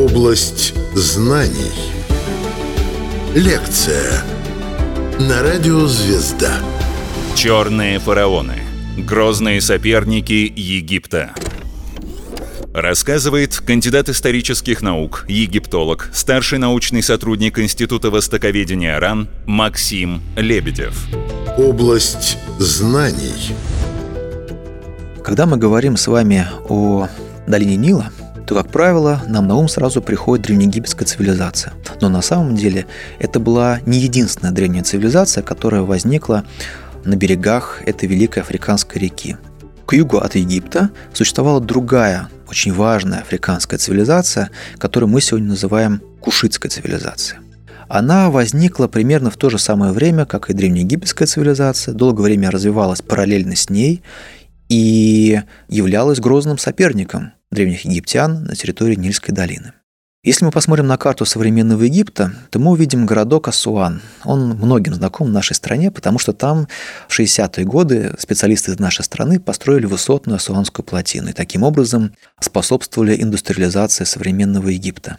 Область знаний. Лекция на радио «Звезда». Черные фараоны. Грозные соперники Египта. Рассказывает кандидат исторических наук, египтолог, старший научный сотрудник Института востоковедения РАН Максим Лебедев. Область знаний. Когда мы говорим с вами о долине Нила, то, как правило, нам на ум сразу приходит древнеегипетская цивилизация. Но на самом деле это была не единственная древняя цивилизация, которая возникла на берегах этой великой африканской реки. К югу от Египта существовала другая, очень важная африканская цивилизация, которую мы сегодня называем кушитской цивилизацией. Она возникла примерно в то же самое время, как и древнеегипетская цивилизация, долгое время развивалась параллельно с ней и являлась грозным соперником древних египтян на территории Нильской долины. Если мы посмотрим на карту современного Египта, то мы увидим городок Асуан. Он многим знаком в нашей стране, потому что там в 60-е годы специалисты из нашей страны построили высотную Асуанскую плотину и таким образом способствовали индустриализации современного Египта.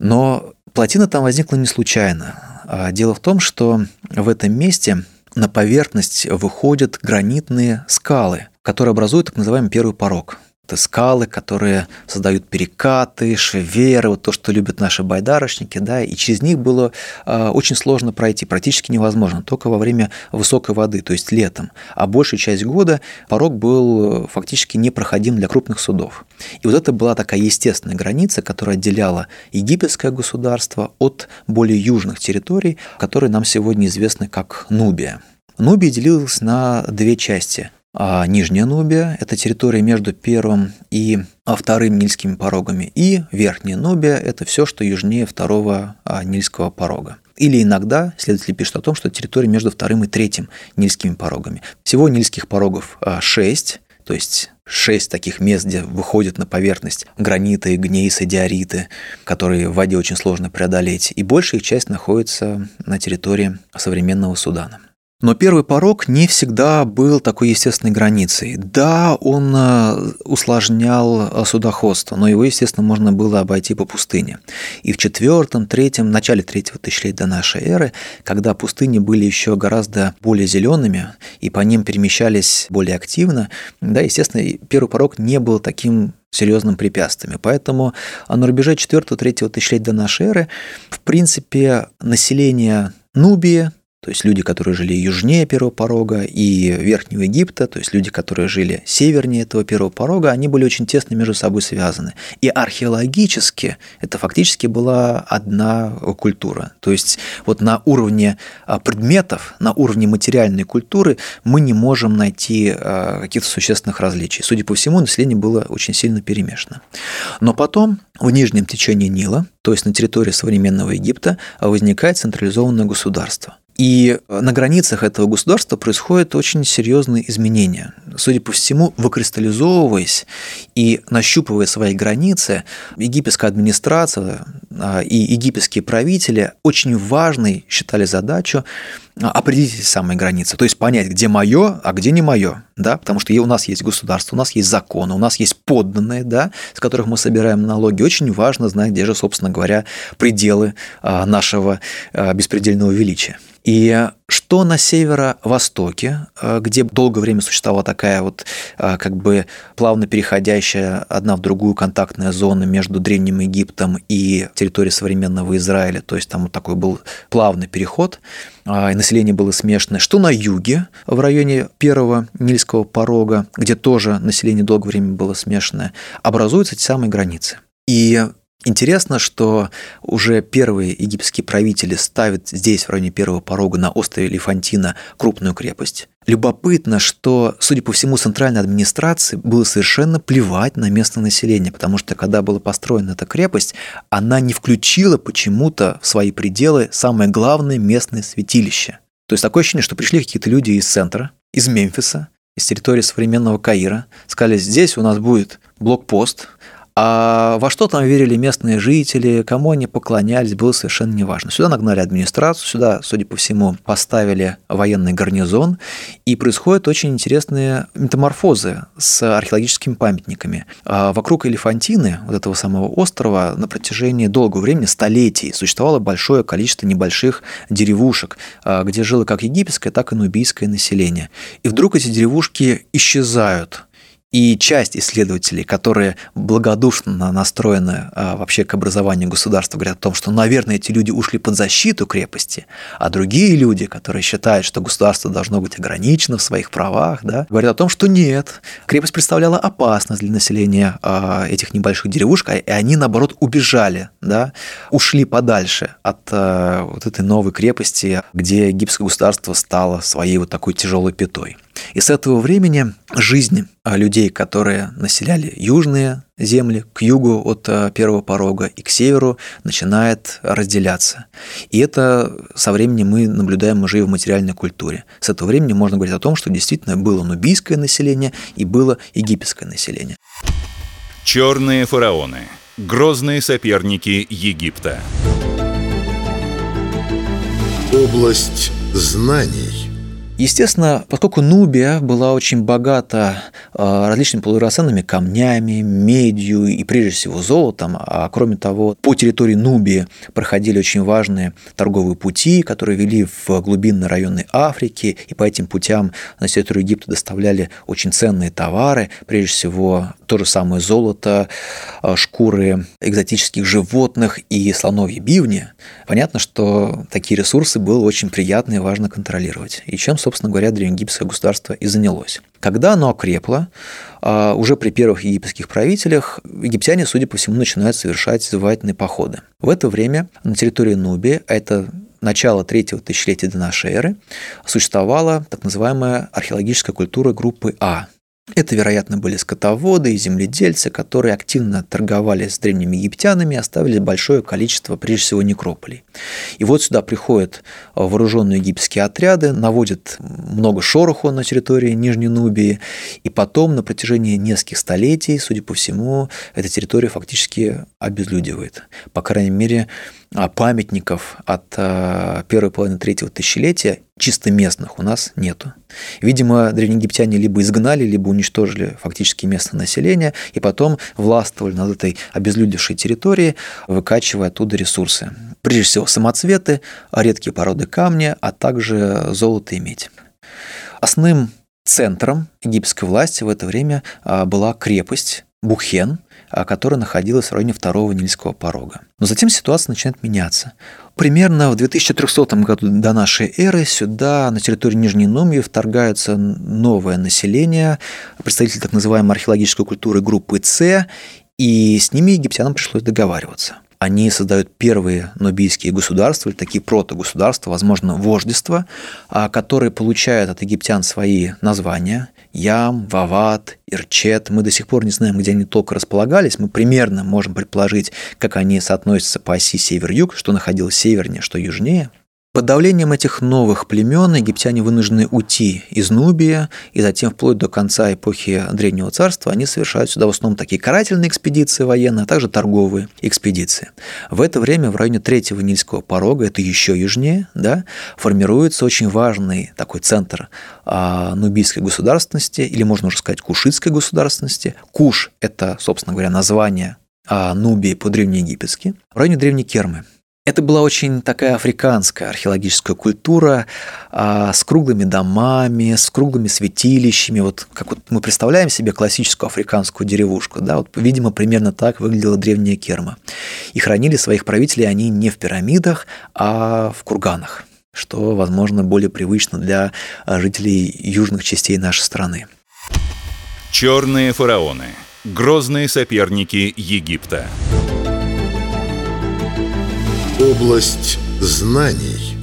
Но плотина там возникла не случайно. А дело в том, что в этом месте на поверхность выходят гранитные скалы, которые образуют так называемый первый порог – это скалы, которые создают перекаты, шеверы, вот то, что любят наши байдарочники, да, и через них было э, очень сложно пройти, практически невозможно, только во время высокой воды, то есть летом. А большую часть года порог был фактически непроходим для крупных судов. И вот это была такая естественная граница, которая отделяла египетское государство от более южных территорий, которые нам сегодня известны как Нубия. Нубия делилась на две части – а Нижняя Нубия – это территория между первым и а, вторым Нильскими порогами, и Верхняя Нубия – это все, что южнее второго а, Нильского порога. Или иногда следователи пишут о том, что территория между вторым и третьим Нильскими порогами. Всего Нильских порогов шесть, то есть шесть таких мест, где выходят на поверхность граниты, гнейсы, диориты, которые в воде очень сложно преодолеть. И большая их часть находится на территории современного Судана. Но первый порог не всегда был такой естественной границей. Да, он э, усложнял э, судоходство, но его, естественно, можно было обойти по пустыне. И в четвертом, третьем, начале третьего тысячелетия до нашей эры, когда пустыни были еще гораздо более зелеными и по ним перемещались более активно, да, естественно, первый порог не был таким серьезным препятствием. Поэтому на рубеже 4-3 тысячелетия до нашей эры, в принципе, население Нубии, то есть люди, которые жили южнее первого порога и Верхнего Египта, то есть люди, которые жили севернее этого первого порога, они были очень тесно между собой связаны. И археологически это фактически была одна культура. То есть вот на уровне а, предметов, на уровне материальной культуры мы не можем найти а, каких-то существенных различий. Судя по всему, население было очень сильно перемешано. Но потом в нижнем течении Нила, то есть на территории современного Египта, возникает централизованное государство. И на границах этого государства происходят очень серьезные изменения. Судя по всему, выкристаллизовываясь и нащупывая свои границы, египетская администрация а, и египетские правители очень важной считали задачу определить эти самые границы, то есть понять, где мое, а где не мое, да, потому что у нас есть государство, у нас есть законы, у нас есть подданные, да, с которых мы собираем налоги. Очень важно знать, где же, собственно говоря, пределы а, нашего а, беспредельного величия. И что на северо-востоке, э, где долгое время существовала такая вот э, как бы плавно переходящая одна в другую контактная зона между Древним Египтом и территорией современного Израиля, то есть там вот такой был плавный переход, а, и население было смешанное, что на юге, в районе первого Нильского порога, где тоже население долгое время было смешанное, образуются эти самые границы. И Интересно, что уже первые египетские правители ставят здесь, в районе первого порога, на острове Лефантина, крупную крепость. Любопытно, что, судя по всему, центральной администрации было совершенно плевать на местное население, потому что когда была построена эта крепость, она не включила почему-то в свои пределы самое главное местное святилище. То есть такое ощущение, что пришли какие-то люди из центра, из Мемфиса, из территории современного Каира, сказали, здесь у нас будет блокпост, А во что там верили местные жители, кому они поклонялись, было совершенно неважно. Сюда нагнали администрацию, сюда, судя по всему, поставили военный гарнизон, и происходят очень интересные метаморфозы с археологическими памятниками. А вокруг Элефантины, вот этого самого острова, на протяжении долгого времени, столетий, существовало большое количество небольших деревушек, а, где жило как египетское, так и нубийское население. И вдруг эти деревушки исчезают – и часть исследователей, которые благодушно настроены а, вообще к образованию государства, говорят о том, что, наверное, эти люди ушли под защиту крепости, а другие люди, которые считают, что государство должно быть ограничено в своих правах, да, говорят о том, что нет, крепость представляла опасность для населения а, этих небольших деревушек, и они, наоборот, убежали, да, ушли подальше от а, вот этой новой крепости, где египетское государство стало своей вот такой тяжелой пятой. И с этого времени жизнь а, людей, которые населяли южные земли, к югу от а, первого порога и к северу начинает разделяться. И это со временем мы наблюдаем уже и в материальной культуре. С этого времени можно говорить о том, что действительно было нубийское население и было египетское население. Черные фараоны. Грозные соперники Египта. Область знаний – Естественно, поскольку Нубия была очень богата а, различными полудрагоценными камнями, медью и прежде всего золотом, а кроме того, по территории Нубии проходили очень важные торговые пути, которые вели в глубинные районы Африки, и по этим путям на территорию Египта доставляли очень ценные товары, прежде всего то же самое золото, а, шкуры экзотических животных и слоновьи бивни. Понятно, что такие ресурсы было очень приятно и важно контролировать. И чем, собственно, собственно говоря, древнеегипетское государство и занялось. Когда оно окрепло, а, уже при первых египетских правителях, египтяне, судя по всему, начинают совершать завоевательные походы. В это время на территории Нубии, а это начало третьего тысячелетия до нашей эры, существовала так называемая археологическая культура группы А. Это, вероятно, были скотоводы и земледельцы, которые активно торговали с древними египтянами и оставили большое количество, прежде всего, некрополей. И вот сюда приходят вооруженные египетские отряды, наводят много шороху на территории Нижней Нубии, и потом на протяжении нескольких столетий, судя по всему, эта территория фактически обезлюдивает. По крайней мере, а памятников от а, первой половины третьего тысячелетия чисто местных у нас нету. Видимо, древнеегиптяне либо изгнали, либо уничтожили фактически местное население, и потом властвовали над этой обезлюдевшей территорией, выкачивая оттуда ресурсы. Прежде всего, самоцветы, редкие породы камня, а также золото и медь. Основным центром египетской власти в это время а, была крепость Бухен, а, которая находилась в районе второго Нильского порога. Но затем ситуация начинает меняться. Примерно в 2300 году до нашей эры сюда, на территорию Нижней Нумии, вторгается новое население, представители так называемой археологической культуры группы С, и с ними египтянам пришлось договариваться они создают первые нубийские государства, или такие протогосударства, возможно, вождества, а, которые получают от египтян свои названия – Ям, Вават, Ирчет. Мы до сих пор не знаем, где они только располагались. Мы примерно можем предположить, как они соотносятся по оси север-юг, что находилось севернее, что южнее – под давлением этих новых племен египтяне вынуждены уйти из Нубия, и затем вплоть до конца эпохи Древнего Царства они совершают сюда в основном такие карательные экспедиции военные, а также торговые экспедиции. В это время в районе Третьего Нильского порога, это еще южнее, да, формируется очень важный такой центр а, нубийской государственности, или можно уже сказать кушитской государственности. Куш – это, собственно говоря, название а, Нубии по-древнеегипетски, в районе Древней Кермы. Это была очень такая африканская археологическая культура а, с круглыми домами, с круглыми святилищами. Вот как вот мы представляем себе классическую африканскую деревушку, да, вот, видимо, примерно так выглядела древняя Керма. И хранили своих правителей они не в пирамидах, а в курганах, что, возможно, более привычно для жителей южных частей нашей страны. Черные фараоны. Грозные соперники Египта. Область знаний.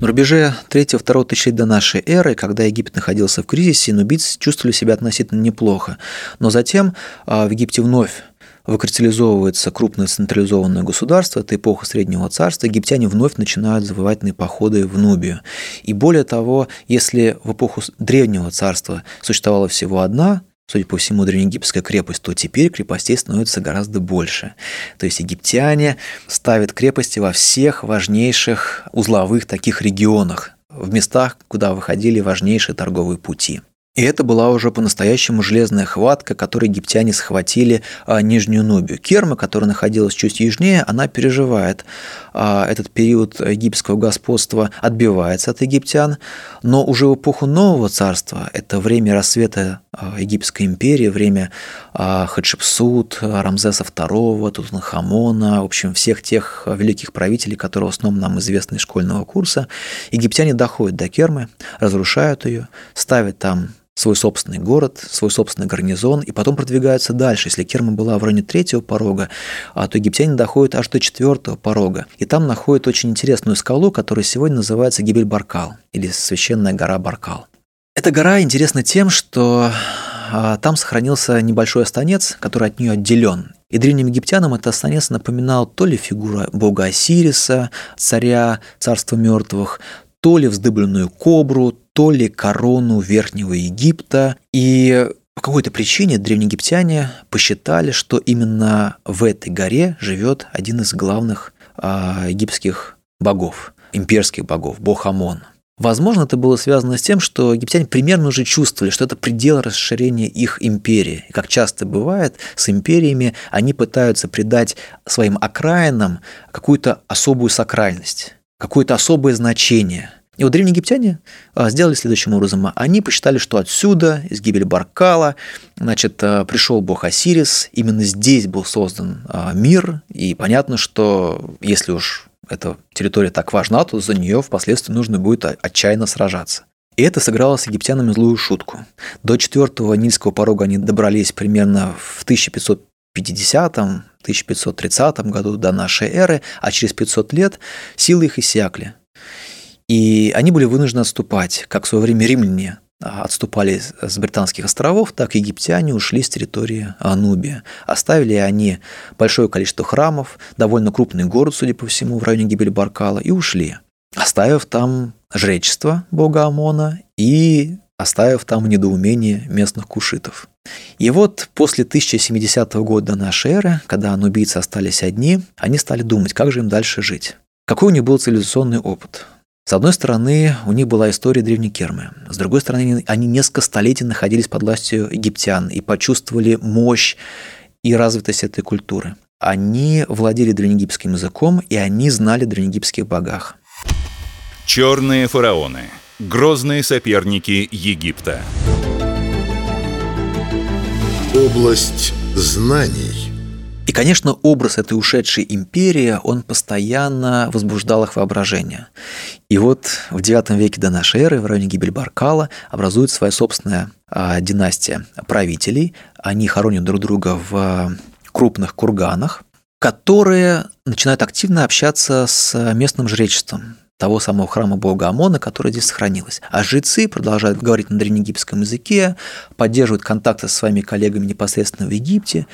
На рубеже 3-2 тысячелетия до нашей эры, когда Египет находился в кризисе, нубийцы чувствовали себя относительно неплохо. Но затем а, в Египте вновь выкристаллизовывается крупное централизованное государство, это эпоха Среднего Царства, египтяне вновь начинают завоевательные походы в Нубию. И более того, если в эпоху Древнего Царства существовала всего одна судя по всему, древнеегипетская крепость, то теперь крепостей становится гораздо больше. То есть египтяне ставят крепости во всех важнейших узловых таких регионах, в местах, куда выходили важнейшие торговые пути. И это была уже по-настоящему железная хватка, которой египтяне схватили а, Нижнюю Нубию. Керма, которая находилась чуть южнее, она переживает а, этот период египетского господства, отбивается от египтян, но уже в эпоху Нового царства, это время рассвета а, Египетской империи, время а, Хатшепсут, Рамзеса II, Тутанхамона, в общем, всех тех великих правителей, которые в основном нам известны из школьного курса, египтяне доходят до Кермы, разрушают ее, ставят там свой собственный город, свой собственный гарнизон, и потом продвигаются дальше. Если Керма была в районе третьего порога, а то египтяне доходят аж до четвертого порога. И там находят очень интересную скалу, которая сегодня называется Гибель-Баркал, или Священная гора Баркал. Эта гора интересна тем, что а, там сохранился небольшой останец, который от нее отделен. И древним египтянам этот останец напоминал то ли фигура бога Осириса, царя царства мертвых, то ли вздыбленную кобру, то ли корону Верхнего Египта. И по какой-то причине древнеегиптяне посчитали, что именно в этой горе живет один из главных э, египетских богов, имперских богов, бог Амон. Возможно, это было связано с тем, что египтяне примерно уже чувствовали, что это предел расширения их империи. И как часто бывает с империями, они пытаются придать своим окраинам какую-то особую сакральность, какое-то особое значение. И вот древние египтяне а, сделали следующим образом. Они посчитали, что отсюда, из гибели Баркала, значит, а, пришел бог Осирис, именно здесь был создан а, мир, и понятно, что если уж эта территория так важна, то за нее впоследствии нужно будет отчаянно сражаться. И это сыграло с египтянами злую шутку. До четвертого Нильского порога они добрались примерно в 1550-1530 году до нашей эры, а через 500 лет силы их иссякли. И они были вынуждены отступать, как в свое время римляне а, отступали с британских островов, так египтяне ушли с территории Анубия. Оставили они большое количество храмов, довольно крупный город, судя по всему, в районе гибели Баркала, и ушли, оставив там жречество бога Амона и оставив там недоумение местных кушитов. И вот после 1070 года нашей эры, когда анубийцы остались одни, они стали думать, как же им дальше жить. Какой у них был цивилизационный опыт? С одной стороны, у них была история древней Кермы. С другой стороны, они несколько столетий находились под властью египтян и почувствовали мощь и развитость этой культуры. Они владели древнеегипетским языком, и они знали древнеегипетских богах. Черные фараоны. Грозные соперники Египта. Область знаний – и, конечно, образ этой ушедшей империи, он постоянно возбуждал их воображение. И вот в IX веке до нашей эры, в районе гибель Баркала, образует своя собственная а, династия правителей. Они хоронят друг друга в крупных курганах, которые начинают активно общаться с местным жречеством того самого храма бога Амона, который здесь сохранилось. А жрецы продолжают говорить на древнеегипетском языке, поддерживают контакты со своими коллегами непосредственно в Египте.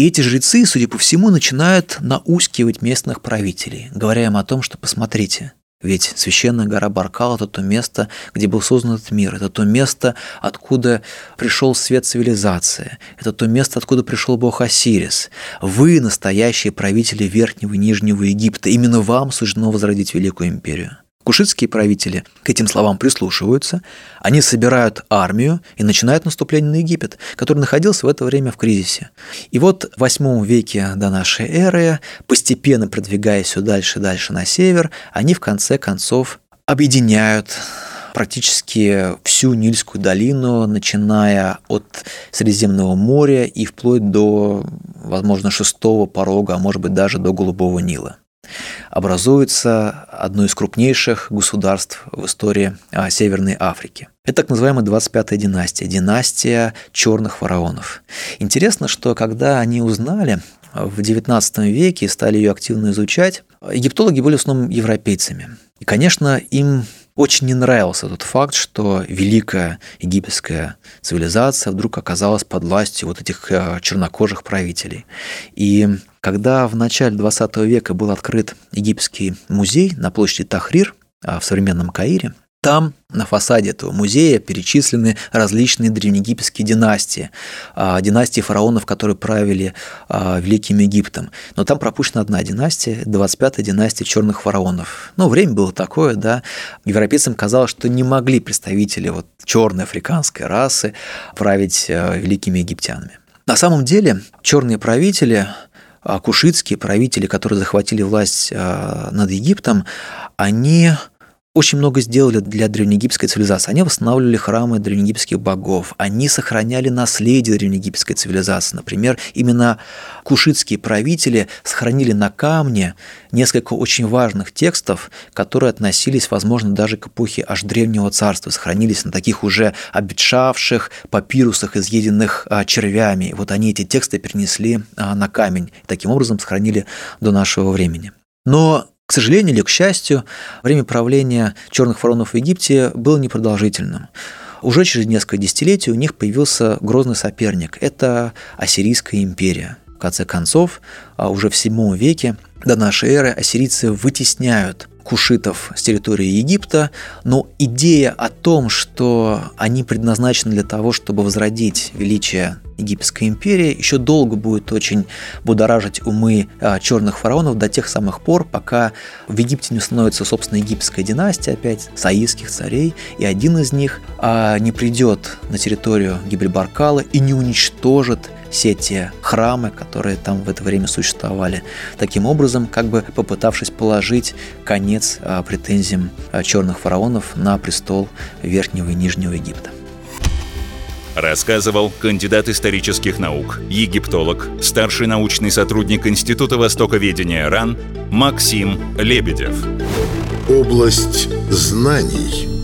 И эти жрецы, судя по всему, начинают наускивать местных правителей, говоря им о том, что посмотрите, ведь священная гора Баркал – это то место, где был создан этот мир. Это то место, откуда пришел свет цивилизации. Это то место, откуда пришел бог Осирис. Вы – настоящие правители Верхнего и Нижнего Египта. Именно вам суждено возродить Великую империю. Кушитские правители к этим словам прислушиваются, они собирают армию и начинают наступление на Египет, который находился в это время в кризисе. И вот в восьмом веке до нашей эры, постепенно продвигаясь все дальше и дальше на север, они в конце концов объединяют практически всю Нильскую долину, начиная от Средиземного моря и вплоть до, возможно, шестого порога, а может быть даже до Голубого Нила образуется одно из крупнейших государств в истории а, Северной Африки. Это так называемая 25-я династия, династия черных фараонов. Интересно, что когда они узнали в XIX веке и стали ее активно изучать, египтологи были в основном европейцами. И, конечно, им очень не нравился тот факт, что великая египетская цивилизация вдруг оказалась под властью вот этих э, чернокожих правителей. И когда в начале 20 века был открыт египетский музей на площади Тахрир а, в современном Каире, Там на фасаде этого музея перечислены различные древнеегипетские династии, а, династии фараонов, которые правили а, Великим Египтом. Но там пропущена одна династия, 25-я династия черных фараонов. Ну, время было такое, да, европейцам казалось, что не могли представители вот черной африканской расы править великими египтянами. На самом деле черные правители кушитские правители, которые захватили власть над Египтом, они очень много сделали для древнеегипетской цивилизации. Они восстанавливали храмы древнеегипетских богов, они сохраняли наследие древнеегипетской цивилизации. Например, именно кушитские правители сохранили на камне несколько очень важных текстов, которые относились, возможно, даже к эпохе аж древнего царства, сохранились на таких уже обветшавших папирусах, изъеденных а, червями. Вот они эти тексты перенесли а, на камень, и таким образом сохранили до нашего времени. Но к сожалению или к счастью, время правления черных фараонов в Египте было непродолжительным. Уже через несколько десятилетий у них появился грозный соперник – это Ассирийская империя. В конце концов, а уже в VII веке до нашей эры ассирийцы вытесняют кушитов с территории Египта, но идея о том, что они предназначены для того, чтобы возродить величие египетской империи, еще долго будет очень будоражить умы а, черных фараонов до тех самых пор, пока в Египте не становится, собственно, египетская династия, опять, саидских царей, и один из них а, не придет на территорию Гибрибаркала и не уничтожит все те храмы, которые там в это время существовали. Таким образом, как бы попытавшись положить конец а, претензиям а, черных фараонов на престол Верхнего и Нижнего Египта. Рассказывал кандидат исторических наук, египтолог, старший научный сотрудник Института Востоковедения РАН Максим Лебедев. Область знаний –